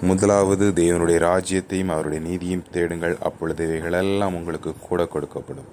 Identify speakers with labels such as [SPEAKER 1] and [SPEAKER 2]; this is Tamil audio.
[SPEAKER 1] முதலாவது தேவனுடைய ராஜ்யத்தையும் அவருடைய நீதியும் தேடுங்கள். அப்பொழுது இவைகளெல்லாம் உங்களுக்கு கூட கொடுக்கப்படும்.